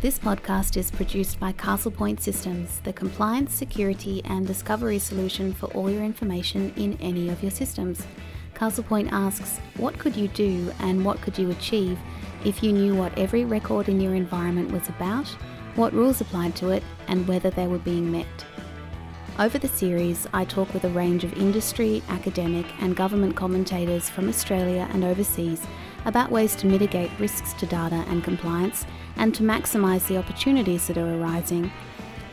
This podcast is produced by Castlepoint Systems, the compliance, security, and discovery solution for all your information in any of your systems. Castlepoint asks, What could you do and what could you achieve if you knew what every record in your environment was about, what rules applied to it, and whether they were being met? Over the series, I talk with a range of industry, academic, and government commentators from Australia and overseas about ways to mitigate risks to data and compliance and to maximise the opportunities that are arising.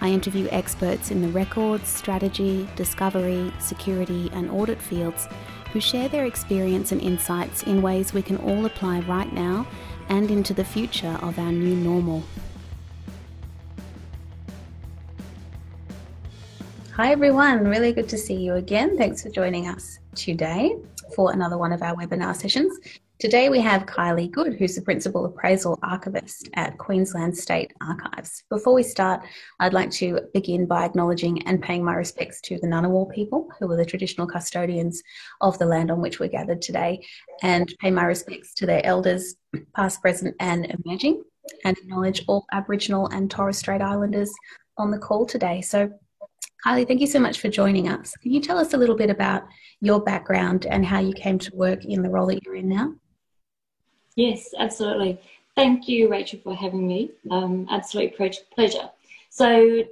I interview experts in the records, strategy, discovery, security, and audit fields who share their experience and insights in ways we can all apply right now and into the future of our new normal. Hi, everyone. Really good to see you again. Thanks for joining us today for another one of our webinar sessions. Today we have Kylie Good, who's the Principal Appraisal Archivist at Queensland State Archives. Before we start, I'd like to begin by acknowledging and paying my respects to the Ngunnawal people, who are the traditional custodians of the land on which we're gathered today, and pay my respects to their elders, past, present, and emerging, and acknowledge all Aboriginal and Torres Strait Islanders on the call today. So, Kylie, thank you so much for joining us. Can you tell us a little bit about your background and how you came to work in the role that you're in now? Yes, absolutely. Thank you, Rachel, for having me. Um, absolute pleasure. So,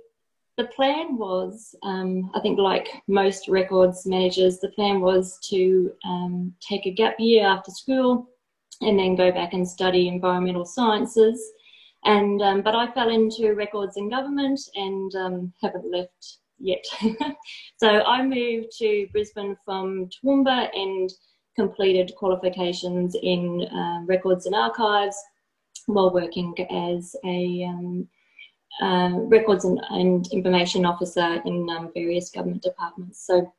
the plan was, um, I think, like most records managers, the plan was to um, take a gap year after school and then go back and study environmental sciences. And um, but I fell into records and government and um, haven't left yet. so I moved to Brisbane from Toowoomba and completed qualifications in uh, records and archives while working as a um, uh, records and, and, information officer in um, various government departments. So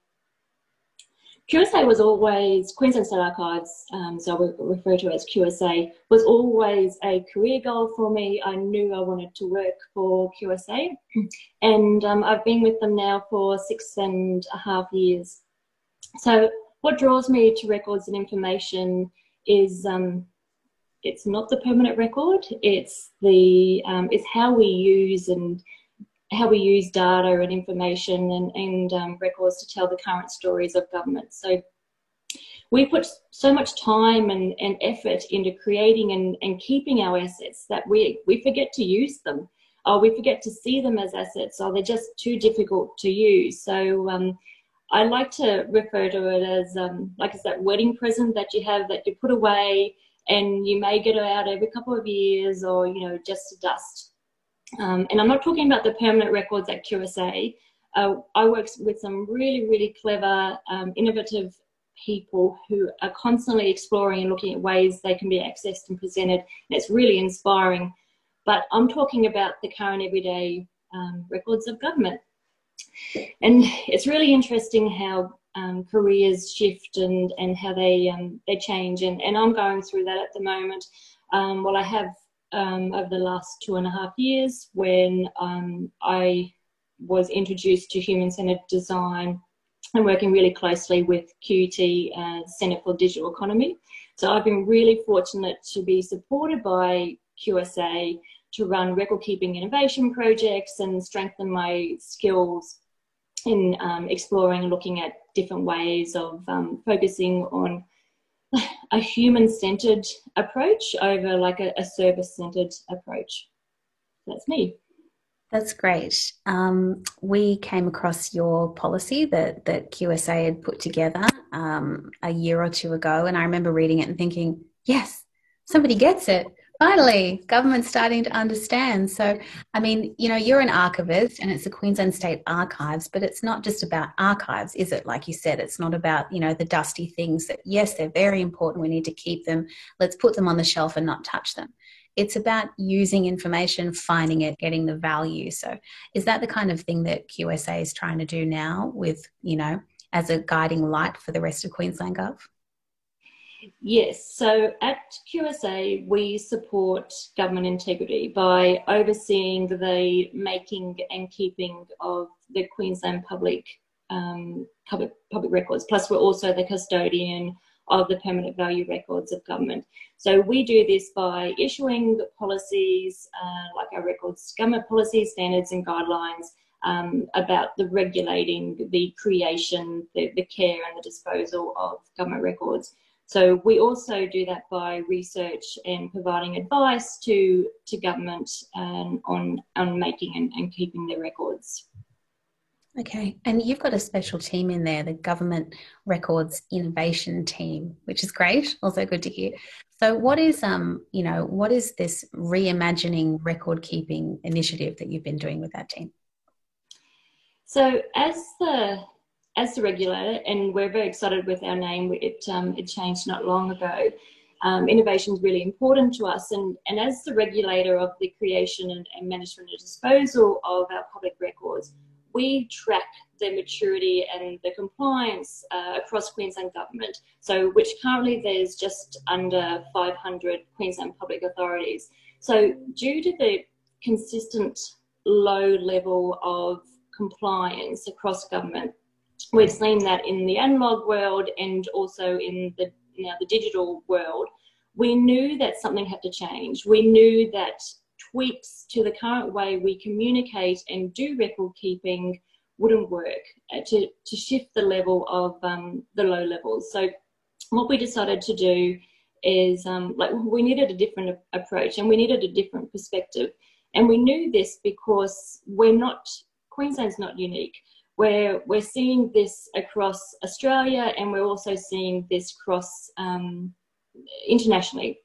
QSA was always, Queensland State Archives, um, so we refer to as QSA, was always a career goal for me. I knew I wanted to work for QSA and um, I've been with them now for six and a half years. So what draws me to records and information is um, it's not the permanent record. It's the um, it's how we use and how we use data and information and, and um, records to tell the current stories of government. So we put so much time and, and effort into creating and, and keeping our assets that we, we forget to use them or we forget to see them as assets or they're just too difficult to use. So um, I like to refer to it as um, like it's that wedding present that you have that you put away and you may get it out every couple of years or, you know, just to dust. Um, and I'm not talking about the permanent records at QSA. Uh, I work with some really, really clever, um, innovative people who are constantly exploring and looking at ways they can be accessed and presented. And it's really inspiring. But I'm talking about the current everyday um, records of government. And it's really interesting how um, careers shift and, and how they um, they change. And, and I'm going through that at the moment. Um, well, I have um, over the last two and a half years when um, I was introduced to human centered design and working really closely with QUT uh, Centre for Digital Economy. So I've been really fortunate to be supported by QSA to run record keeping innovation projects and strengthen my skills in um, exploring and looking at different ways of um, focusing on a human centered approach over like a, a service centered approach. That's me. That's great. Um, we came across your policy that, that QSA had put together um, a year or two ago, and I remember reading it and thinking, yes, somebody gets it finally government's starting to understand. So i mean you know you're an archivist and it's the queensland state archives but it's not just about archives is it? Like you said it's not about you know the dusty things that yes they're very important. We need to keep them. Let's put them on the shelf and not touch them. It's about using information finding it getting the value. So is that the kind of thing that qsa is trying to do now with you know as a guiding light for the rest of queensland gov Yes, so at QSA, we support government integrity by overseeing the making and keeping of the Queensland public, um, public, public records. Plus, we're also the custodian of the permanent value records of government. So we do this by issuing policies, uh, like our records, government policies, standards and guidelines um, about the regulating, the creation, the, the care and the disposal of government records. So we also do that by research and providing advice to, to government um, on, on making and, and keeping their records. Okay, and you've got a special team in there, the Government Records Innovation Team, which is great. Also good to hear. So, what is um, you know, what is this reimagining record keeping initiative that you've been doing with that team? So, as the as the regulator, and we're very excited with our name. It um, it changed not long ago. Um, innovation is really important to us, and, and as the regulator of the creation and, and management and disposal of our public records, we track the maturity and the compliance uh, across Queensland government. So, which currently there's just under 500 Queensland public authorities. So, due to the consistent low level of compliance across government, we've seen that in the analog world and also in the now the digital world. We knew that something had to change. We knew that tweaks to the current way we communicate and do record keeping wouldn't work uh, to, to shift the level of um, the low levels. So what we decided to do is um, like we needed a different approach and we needed a different perspective. And we knew this because we're not, Queensland's not unique. We're, we're seeing this across Australia and we're also seeing this across um, internationally.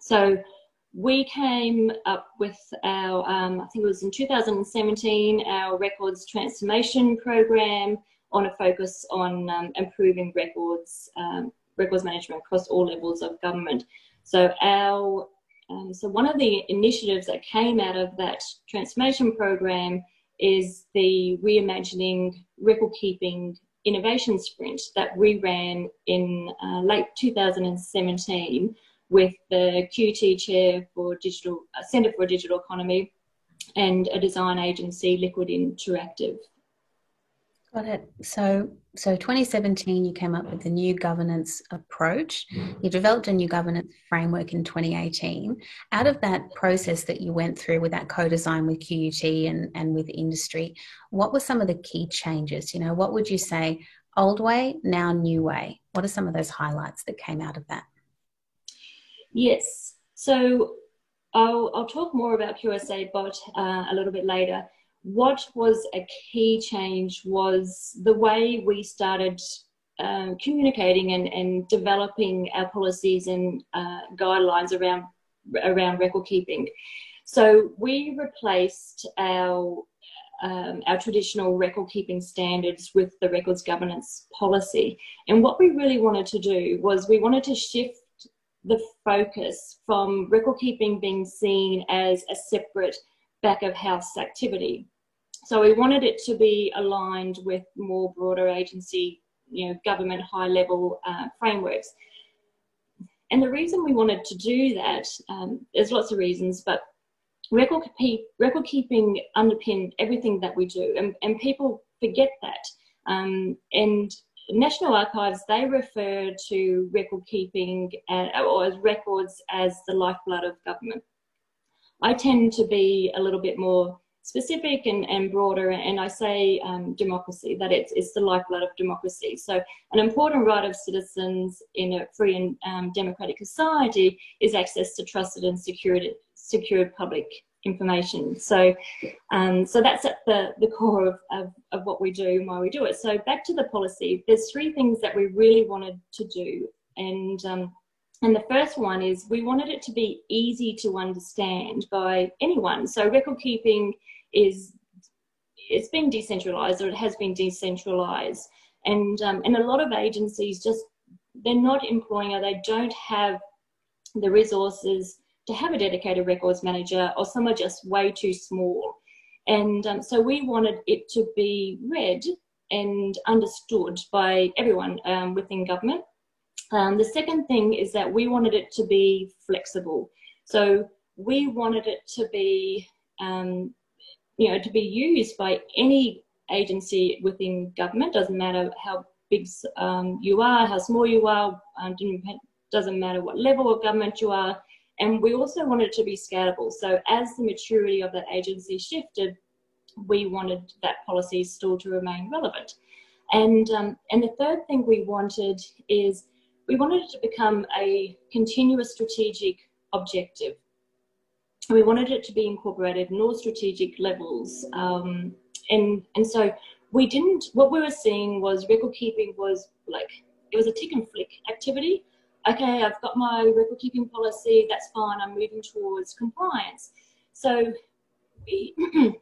So we came up with our, um, I think it was in 2017, our records transformation program on a focus on um, improving records, um, records management across all levels of government. So our, um, so one of the initiatives that came out of that transformation program is the reimagining record keeping innovation sprint that we ran in uh, late 2017 with the QUT chair for digital uh, Centre for Digital Economy and a design agency, Liquid Interactive. Got it. So, so 2017, you came up with the new governance approach. You developed a new governance framework in 2018. Out of that process that you went through with that co-design with QUT and, and with industry, what were some of the key changes? You know, what would you say, old way, now new way? What are some of those highlights that came out of that? Yes. So I'll, I'll talk more about QSA bot uh, a little bit later. What was a key change was the way we started um, communicating and, and developing our policies and uh, guidelines around around record keeping. So we replaced our um, our traditional record keeping standards with the records governance policy. And what we really wanted to do was we wanted to shift the focus from record keeping being seen as a separate back of house activity. So we wanted it to be aligned with more broader agency, you know, government high level uh, frameworks. And the reason we wanted to do that, um, there's lots of reasons, but record, keep, record keeping underpinned everything that we do, and, and people forget that. Um, and National Archives, they refer to record keeping uh, or as records as the lifeblood of government. I tend to be a little bit more specific and, and broader, and I say um, democracy, that it's, it's the lifeblood of democracy. So, an important right of citizens in a free and um, democratic society is access to trusted and secured, secured public information. So, um, so that's at the, the core of, of, of what we do and why we do it. So back to the policy, there's three things that we really wanted to do. And, um, and the first one is we wanted it to be easy to understand by anyone. So record keeping is, it's been decentralized or it has been decentralized. And, um, and a lot of agencies just, they're not employing or they don't have the resources to have a dedicated records manager or some are just way too small. And um, so we wanted it to be read and understood by everyone um, within government. Um, the second thing is that we wanted it to be flexible. So we wanted it to be, um, you know, to be used by any agency within government, doesn't matter how big um, you are, how small you are, um, doesn't matter what level of government you are. And we also wanted to be scalable. So as the maturity of that agency shifted, we wanted that policy still to remain relevant. And, um, and the third thing we wanted is we wanted it to become a continuous strategic objective. We wanted it to be incorporated in all strategic levels. Um, and, and so we didn't, what we were seeing was record keeping was like, it was a tick and flick activity. Okay, I've got my record keeping policy, that's fine, I'm moving towards compliance. So we,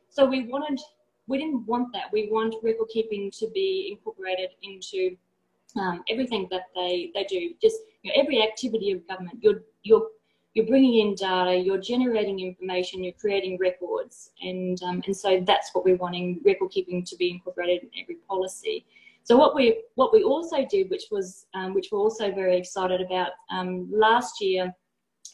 so we wanted, we didn't want that. We want record keeping to be incorporated into um, everything that they, they do. Just you know, every activity of government, you're, you're, you're bringing in data, you're generating information, you're creating records. And, um, and so that's what we're wanting record keeping to be incorporated in every policy. So what we what we also did, which was um, which we're also very excited about, um, last year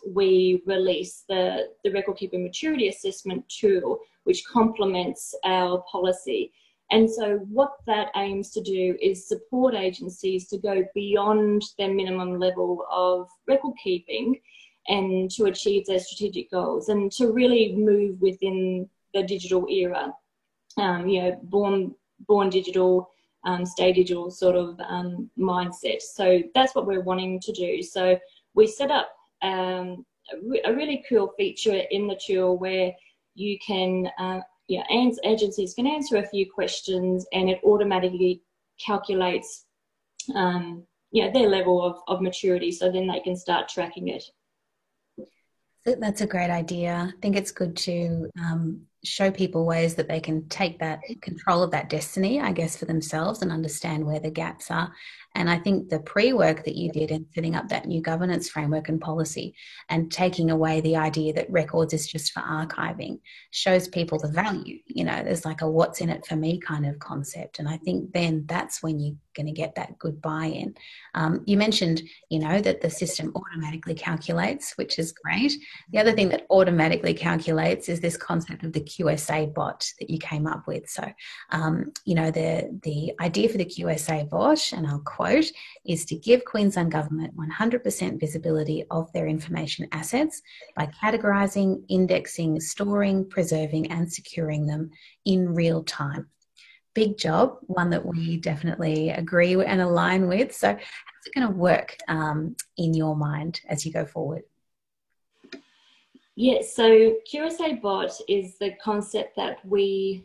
we released the the record keeping maturity assessment tool, which complements our policy. And so, what that aims to do is support agencies to go beyond their minimum level of record keeping and to achieve their strategic goals and to really move within the digital era. Um, you know, born born digital, um, stay digital sort of um, mindset. So that's what we're wanting to do. So we set up um, a, re- a, really cool feature in the tool where you can uh, yeah, agencies can answer a few questions and it automatically calculates um, yeah, their level of, of maturity so then they can start tracking it. That's a great idea. I think it's good to um, show people ways that they can take that control of that destiny, I guess, for themselves and understand where the gaps are and I think the pre work that you did in setting up that new governance framework and policy and taking away the idea that records is just for archiving shows people the value. You know, there's like a what's in it for me kind of concept. And I think then that's when you're going to get that good buy in. Um, you mentioned, you know, that the system automatically calculates, which is great. The other thing that automatically calculates is this concept of the QSA bot that you came up with. So, um, you know, the, the idea for the QSA bot, and I'll quote is to give Queensland Government 100% visibility of their information assets by categorising, indexing, storing, preserving, and securing them in real time. Big job, one that we definitely agree and align with. So, how's it going to work um, in your mind as you go forward? Yeah, so QSA bot is the concept that we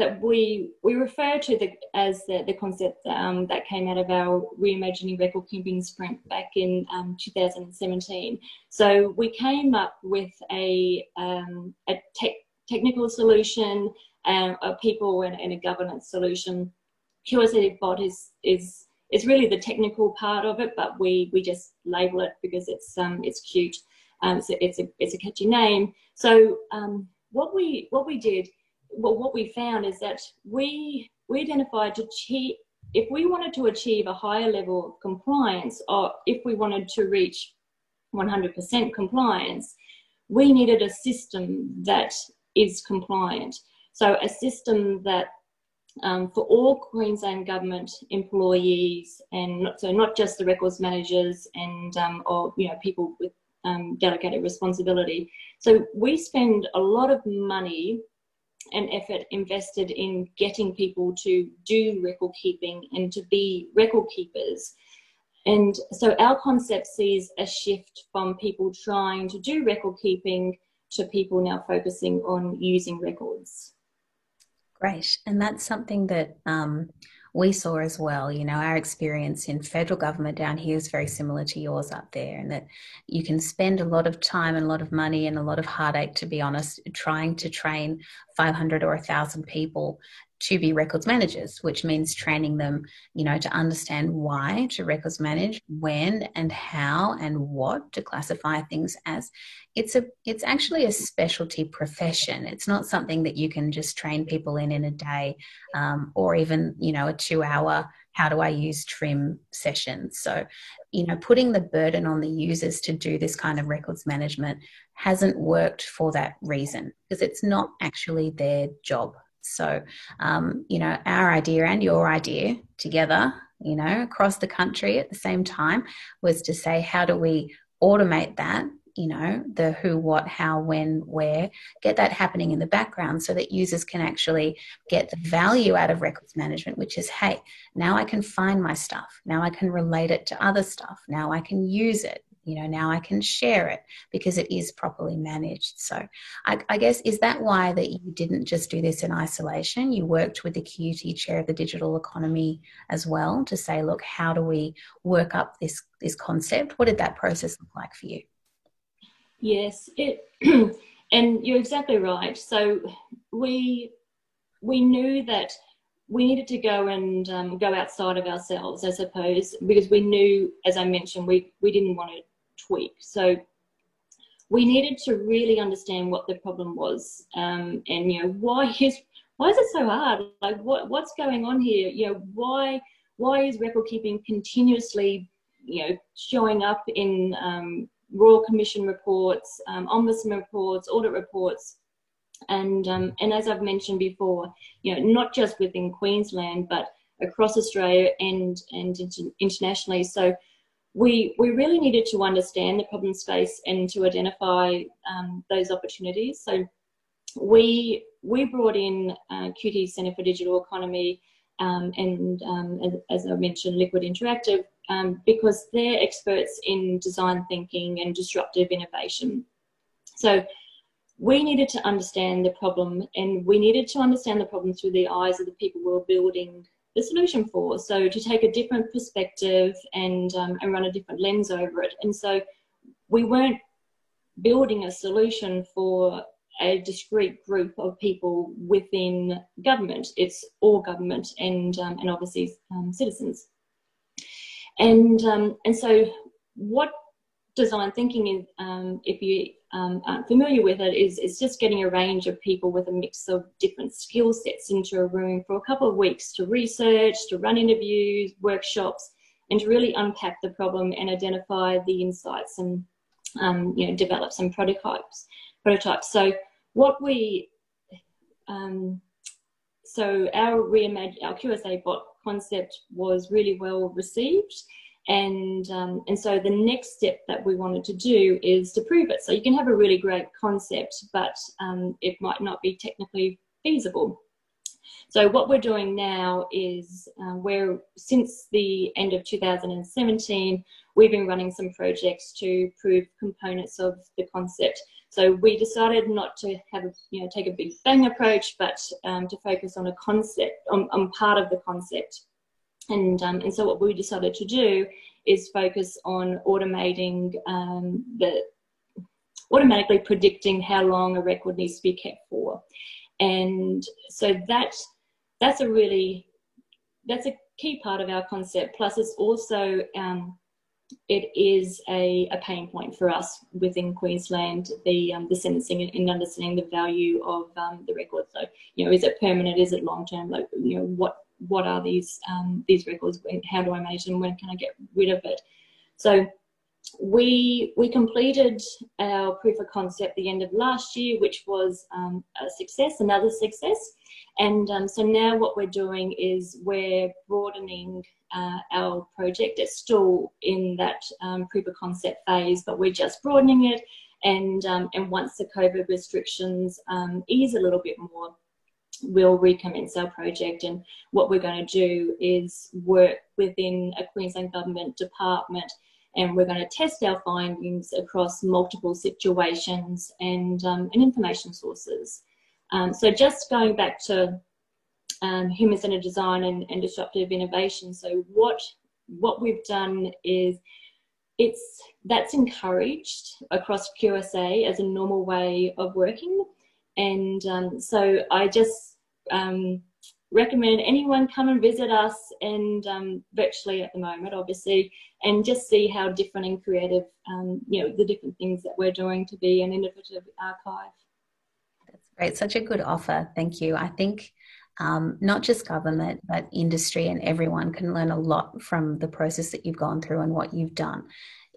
that we we refer to the as the, the concept um, that came out of our reimagining record keeping sprint back in um, 2017. So we came up with a um, a te- technical solution, um, a people and, and, a governance solution. QSA bot is is is really the technical part of it, but we we just label it because it's um it's cute. Um, it's a, it's a it's a catchy name. So um, what we what we did well, what we found is that we we identified to achieve if we wanted to achieve a higher level of compliance, or if we wanted to reach 100% compliance, we needed a system that is compliant. So a system that um, for all Queensland government employees, and not, so not just the records managers and um, or you know people with um, delegated responsibility. So we spend a lot of money and effort invested in getting people to do record keeping and to be record keepers. And so our concept sees a shift from people trying to do record keeping to people now focusing on using records. Great. And that's something that um, we saw as well. You know, our experience in federal government down here is very similar to yours up there, and that you can spend a lot of time and a lot of money and a lot of heartache, to be honest, trying to train 500 or 1,000 people to be records managers, which means training them, you know, to understand why to records manage, when and how and what to classify things as. It's a it's actually a specialty profession. It's not something that you can just train people in in a day, um, or even you know a two hour how do I use TRIM sessions? So, you know, putting the burden on the users to do this kind of records management hasn't worked for that reason because it's not actually their job so, um, you know, our idea and your idea together you know, across the country at the same time was to say, how do we automate that you know, the who, what, how, when, where, get that happening in the background so that users can actually get the value out of records management, which is, hey, now I can find my stuff. Now I can relate it to other stuff. Now I can use it. You know, now I can share it because it is properly managed. So I, I guess, is that why that you didn't just do this in isolation? You worked with the QUT chair of the digital economy as well to say, look, how do we work up this, this concept? What did that process look like for you? Yes, it, and you're exactly right. So we we knew that we needed to go and um, go outside of ourselves, I suppose, because we knew, as I mentioned, we we didn't want to tweak. So we needed to really understand what the problem was, um, and you know why is why is it so hard? Like what what's going on here? You know why why is record keeping continuously you know showing up in um, Royal Commission reports, um, Ombudsman reports, audit reports, and um, and as I've mentioned before, you know, not just within Queensland, but across Australia and and internationally. So we we really needed to understand the problem space and to identify um, those opportunities. So we we brought in uh, QUT Centre for Digital Economy um, and um, as, as, I mentioned, Liquid Interactive um, because they're experts in design thinking and disruptive innovation. So we needed to understand the problem and we needed to understand the problem through the eyes of the people we were building the solution for. So to take a different perspective and, um, and run a different lens over it. And so we weren't building a solution for a discrete group of people within government. It's all government and, um, and obviously um, citizens. And, um, and so what design thinking is, um, if you um, aren't familiar with it, is, is just getting a range of people with a mix of different skill sets into a room for a couple of weeks to research, to run interviews, workshops, and to really unpack the problem and identify the insights and um, you know develop some prototypes. Prototypes. So what we um, so our reimagine our QSA bot concept was really well received. And, um, and so the next step that we wanted to do is to prove it. So you can have a really great concept, but um, it might not be technically feasible. So what we're doing now is uh, since the end of 2017, we've been running some projects to prove components of the concept. So we decided not to have, a, you know, take a big bang approach, but um, to focus on a concept, on, on part of the concept. And, um, and so what we decided to do is focus on automating um, the, automatically predicting how long a record needs to be kept for. And so that, that's a really, that's a key part of our concept. Plus it's also um, it is a, a pain point for us within Queensland, the um, the sentencing and understanding the value of um, the records. So, you know, is it permanent? Is it long term? Like, you know, what what are these um, these records? How do I manage them? When can I get rid of it? So, we we completed our proof of concept the end of last year, which was um, a success, another success. And um, so now what we're doing is we're broadening uh, our project. It's still in that um, proof of concept phase, but we're just broadening it. And, um, and once the COVID restrictions um, ease a little bit more, we'll recommence our project. And what we're going to do is work within a Queensland Government department and we're going to test our findings across multiple situations and, um, and information sources. Um, so just going back to um, human-centered design and, and disruptive innovation. So what what we've done is it's that's encouraged across QSA as a normal way of working, and um, so I just um, recommend anyone come and visit us and um, virtually at the moment, obviously, and just see how different and creative, um, you know, the different things that we're doing to be an innovative archive. That's great. Such a good offer. Thank you. I think um, not just government, but industry and everyone can learn a lot from the process that you've gone through and what you've done.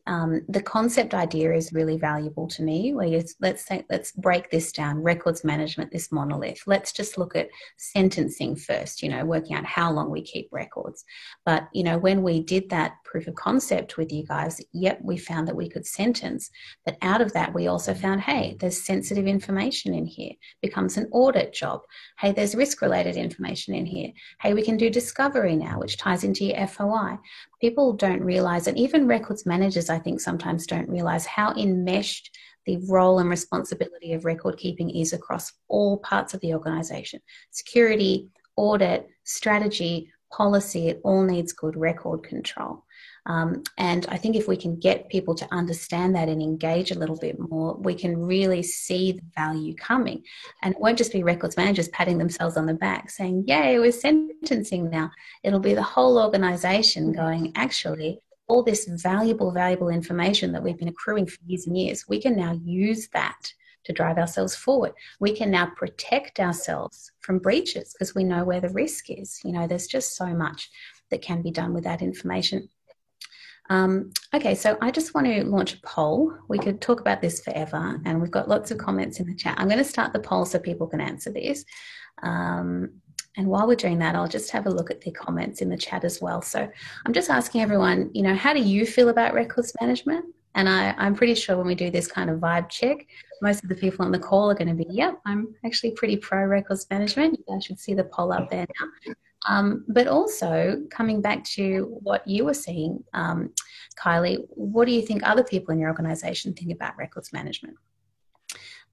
Um, the concept idea is really valuable to me. Where you, let's say let's break this down: records management, this monolith. Let's just look at sentencing first. You know, working out how long we keep records. But you know, when we did that proof of concept with you guys, yep, we found that we could sentence. But out of that, we also found, hey, there's sensitive information in here. Becomes an audit job. Hey, there's risk-related information in here. Hey, we can do discovery now, which ties into your FOI people don't realize, and even records managers, I think, sometimes don't realize how enmeshed the role and responsibility of record keeping is across all parts of the organization security, audit, strategy, policy, it all needs good record control. Um, and I think if we can get people to understand that and engage a little bit more, we can really see the value coming. And it won't just be records managers patting themselves on the back saying, Yay, we're sentencing now. It'll be the whole organization going, Actually, all this valuable, valuable information that we've been accruing for years and years, we can now use that to drive ourselves forward. We can now protect ourselves from breaches because we know where the risk is. You know, there's just so much that can be done with that information. Um, okay, so I just want to launch a poll. We could talk about this forever, and we've got lots of comments in the chat. I'm going to start the poll so people can answer this. Um, and while we're doing that, I'll just have a look at the comments in the chat as well. So I'm just asking everyone, you know, how do you feel about records management? And I, I'm pretty sure when we do this kind of vibe check, most of the people on the call are going to be, yep, I'm actually pretty pro records management. You guys should see the poll up there now. Um, but also coming back to what you were saying, um, Kylie, what do you think other people in your organization think about records management?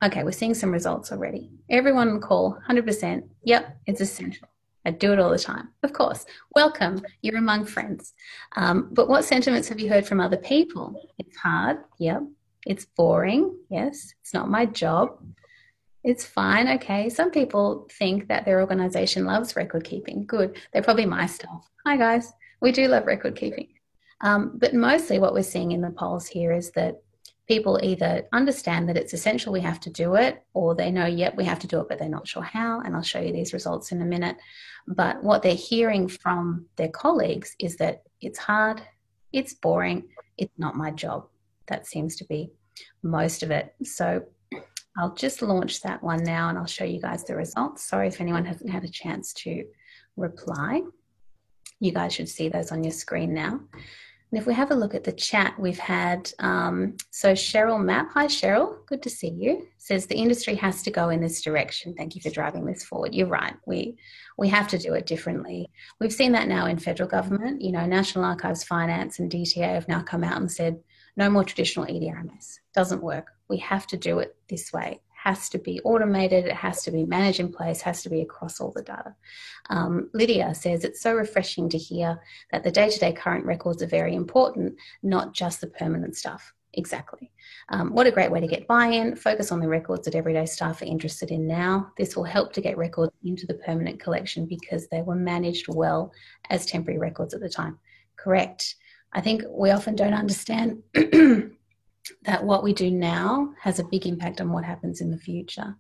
Okay, we're seeing some results already. Everyone on call, 100%. Yep, it's essential. I do it all the time. Of course. Welcome. You're among friends. Um, but what sentiments have you heard from other people? It's hard. Yep. It's boring. Yes. It's not my job. It's fine. Okay. Some people think that their organization loves record keeping. Good. They're probably my staff. Hi, guys. We do love record keeping. Um, but mostly what we're seeing in the polls here is that people either understand that it's essential we have to do it, or they know, yep, we have to do it, but they're not sure how. And I'll show you these results in a minute. But what they're hearing from their colleagues is that it's hard, it's boring, it's not my job. That seems to be most of it. So I'll just launch that one now and I'll show you guys the results. Sorry if anyone hasn't had a chance to reply. You guys should see those on your screen now. And if we have a look at the chat, we've had, um, so Cheryl Map, hi Cheryl, good to see you, says the industry has to go in this direction. Thank you for driving this forward. You're right, we, we have to do it differently. We've seen that now in federal government, you know, National Archives Finance and DTA have now come out and said, no more traditional EDRMS, doesn't work. We have to do it this way has to be automated, it has to be managed in place, has to be across all the data. Um, Lydia says it's so refreshing to hear that the day to day current records are very important, not just the permanent stuff. Exactly. Um, what a great way to get buy in. Focus on the records that everyday staff are interested in now. This will help to get records into the permanent collection because they were managed well as temporary records at the time. Correct. I think we often don't understand that what we do now has a big impact on what happens in the future.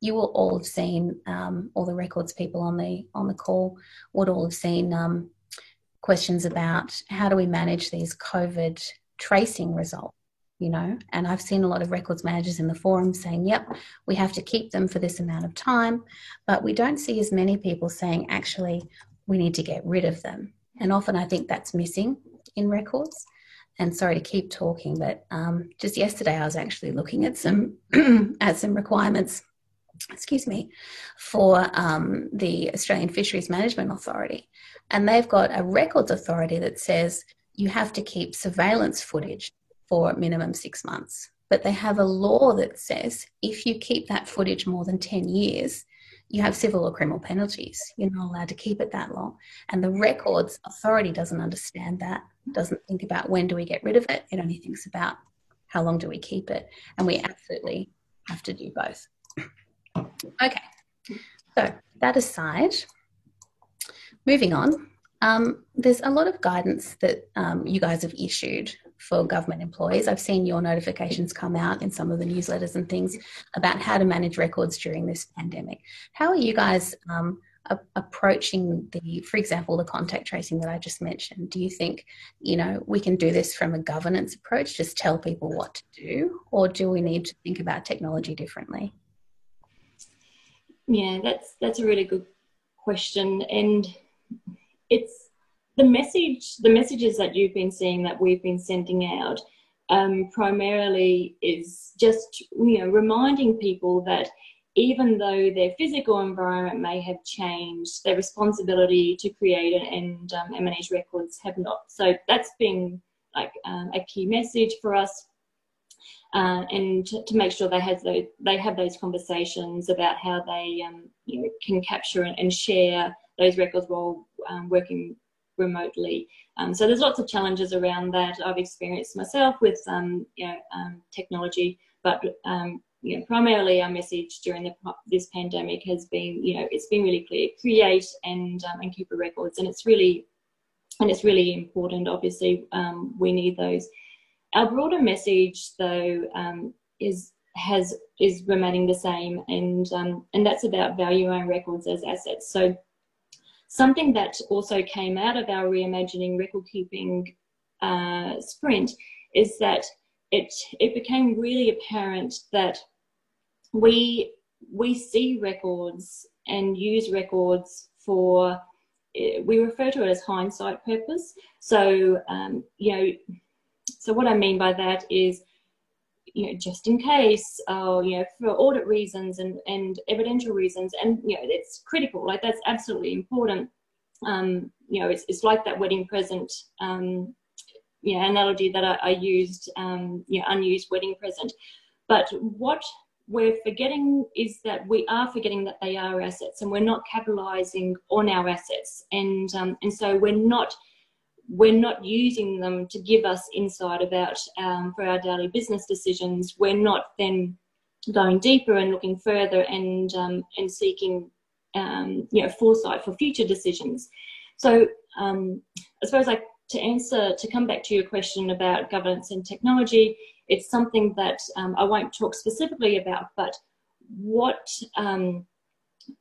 You will all have seen um, all the records people on the on the call would all have seen um, questions about how do we manage these COVID tracing results. You know, and I've seen a lot of records managers in the forum saying, "Yep, we have to keep them for this amount of time," but we don't see as many people saying, "Actually, we need to get rid of them." And often, I think that's missing in records and sorry to keep talking, but um, just yesterday I was actually looking at some at some requirements, excuse me, for um, the Australian Fisheries Management Authority, and they've got a records authority that says you have to keep surveillance footage for minimum six months. But they have a law that says if you keep that footage more than 10 years, you have civil or criminal penalties. You're not allowed to keep it that long. And the records authority doesn't understand that, doesn't think about when do we get rid of it. It only thinks about how long do we keep it. And we absolutely have to do both. Okay, so that aside, moving on, um, there's a lot of guidance that um, you guys have issued for government employees. I've seen your notifications come out in some of the newsletters and things about how to manage records during this pandemic. How are you guys um, approaching the, for example, the contact tracing that I just mentioned? Do you think, you know, we can do this from a governance approach, just tell people what to do, or do we need to think about technology differently? Yeah, that's that's a really good question, and it's the message. The messages that you've been seeing that we've been sending out um, primarily is just you know reminding people that even though their physical environment may have changed, their responsibility to create and, um, and manage records have not. So that's been like um, a key message for us. Uh, and to, to, make sure they have those, they have those conversations about how they um, you know, can capture and, share those records while um, working remotely. Um, so there's lots of challenges around that I've experienced myself with um, you know, technology, but you know, primarily our message during the, this pandemic has been, you know, it's been really clear: create and um, and keep records, and it's really and it's really important. Obviously, um, we need those. Our broader message, though, is has is remaining the same, and and that's about value valuing records as assets. So Something that also came out of our reimagining record keeping uh, sprint is that it it became really apparent that we we see records and use records for we refer to it as hindsight purpose. So um, you know, so what I mean by that is you know, just in case, uh, you know, for audit reasons and, and evidential reasons. And, you know, it's critical, like that's absolutely important. Um, you know, it's, it's like that wedding present, um, you know, analogy that I, I used, um, you know, unused wedding present. But what we're forgetting is that we are forgetting that they are assets and we're not capitalizing on our assets. And, um, and so we're not we're not using them to give us insight about um, for our daily business decisions. We're not then going deeper and looking further and um, and seeking um, you know foresight for future decisions. So um, I suppose like to answer to come back to your question about governance and technology, it's something that um, I won't talk specifically about, but what um,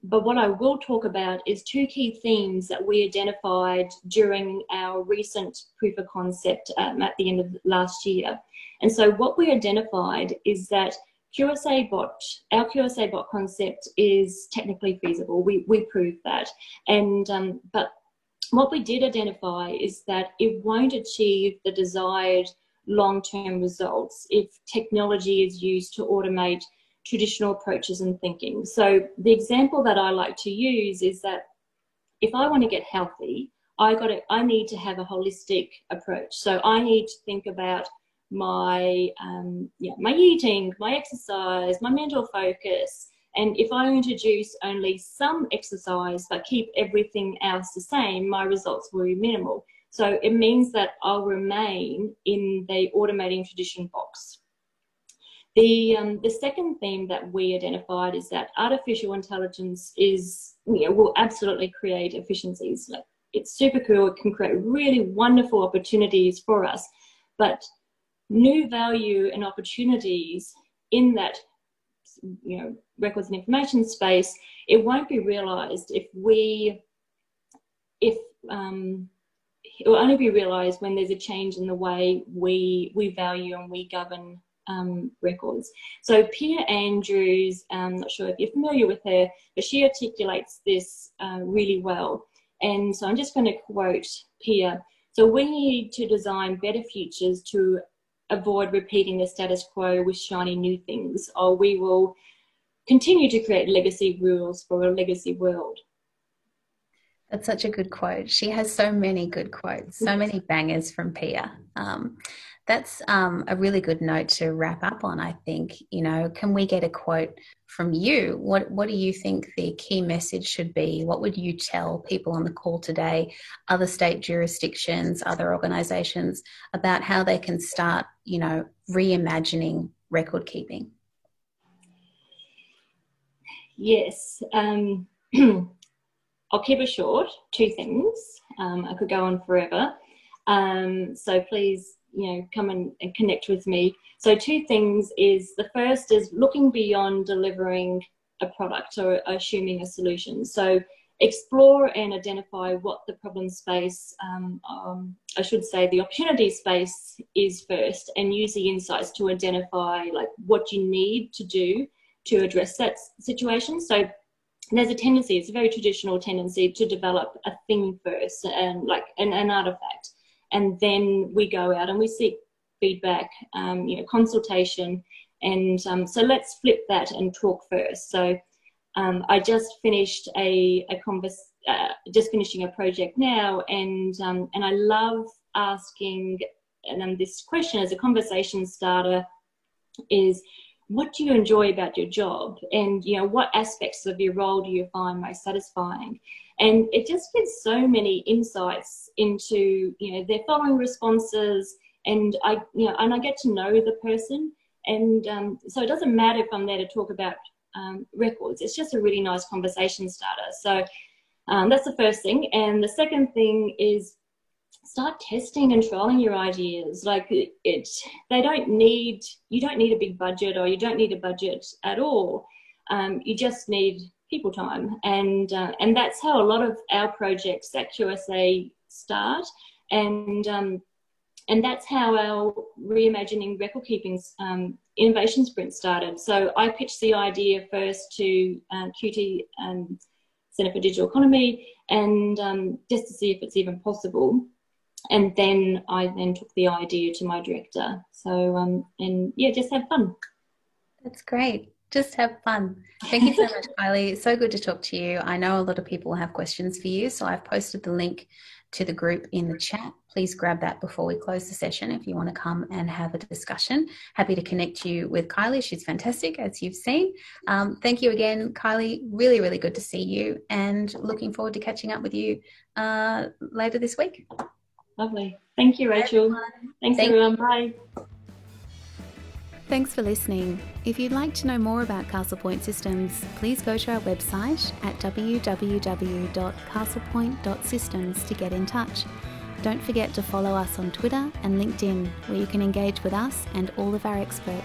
but what I will talk about is two key themes that we identified during our recent proof of concept um, at the end of last year. And so what we identified is that QSA bot, our QSA bot concept is technically feasible. We, we proved that. And, um, but what we did identify is that it won't achieve the desired long-term results if technology is used to automate traditional approaches and thinking. So the example that I like to use is that if I want to get healthy, I got to, I need to have a holistic approach. So I need to think about my um, yeah, my eating, my exercise, my mental focus. And if I introduce only some exercise but keep everything else the same, my results will be minimal. So it means that I'll remain in the automating tradition box. The, um, the second theme that we identified is that artificial intelligence is, you know, will absolutely create efficiencies. Like it's super cool, it can create really wonderful opportunities for us, but new value and opportunities in that, you know, records and information space, it won't be realized if we, if, um, it will only be realized when there's a change in the way we, we value and we govern um, records. So Pia Andrews, I'm not sure if you're familiar with her, but she articulates this uh, really well. And so I'm just going to quote Pia. So we need to design better futures to avoid repeating the status quo with shiny new things, or we will continue to create legacy rules for a legacy world. That's such a good quote. She has so many good quotes, so many bangers from Pia. Um, that's um, a really good note to wrap up on. I think you know, can we get a quote from you? What What do you think the key message should be? What would you tell people on the call today, other state jurisdictions, other organisations, about how they can start, you know, reimagining record keeping? Yes. Um, I'll keep it short. Two things. Um, I could go on forever. Um, so please you know come and, and connect with me so two things is the first is looking beyond delivering a product or assuming a solution so explore and identify what the problem space, um, um, I should say the opportunity space is first and use the insights to identify like what you need to do to address that situation. So there's a tendency, it's a very traditional tendency to develop a thing first and like an, an artifact. And then we go out and we seek feedback, um, you know, consultation. And um, so let's flip that and talk first. So um, I just finished a, a uh, just finishing a project now, and um, and I love asking and this question as a conversation starter is what do you enjoy about your job and you know what aspects of your role do you find most satisfying and it just gives so many insights into you know their following responses and i you know and i get to know the person and um, so it doesn't matter if i'm there to talk about um, records. It's just a really nice conversation starter. So um, that's the first thing. And the second thing is start testing and trialing your ideas. Like it, it, they don't need, you don't need a big budget or you don't need a budget at all. Um, you just need people time. And, uh, and that's how a lot of our projects at QSA start. And, um, and that's how our reimagining record keeping um, innovation sprint started. So I pitched the idea first to um, QUT um, Centre for Digital Economy, and um, just to see if it's even possible. And then I then took the idea to my director. So um, and yeah, just have fun. That's great. Just have fun. Thank you so much, Kylie. So good to talk to you. I know a lot of people have questions for you, so I've posted the link to the group in the chat. Please grab that before we close the session if you want to come and have a discussion. Happy to connect you with Kylie. She's fantastic, as you've seen. Um, thank you again, Kylie. Really, really good to see you and looking forward to catching up with you uh, later this week. Lovely. Thank you, Rachel. Thanks, Thank everyone. Bye. Thanks for listening. If you'd like to know more about Castlepoint Systems, please go to our website at www.castlepoint.systems to get in touch. Don't forget to follow us on Twitter and LinkedIn, where you can engage with us and all of our experts.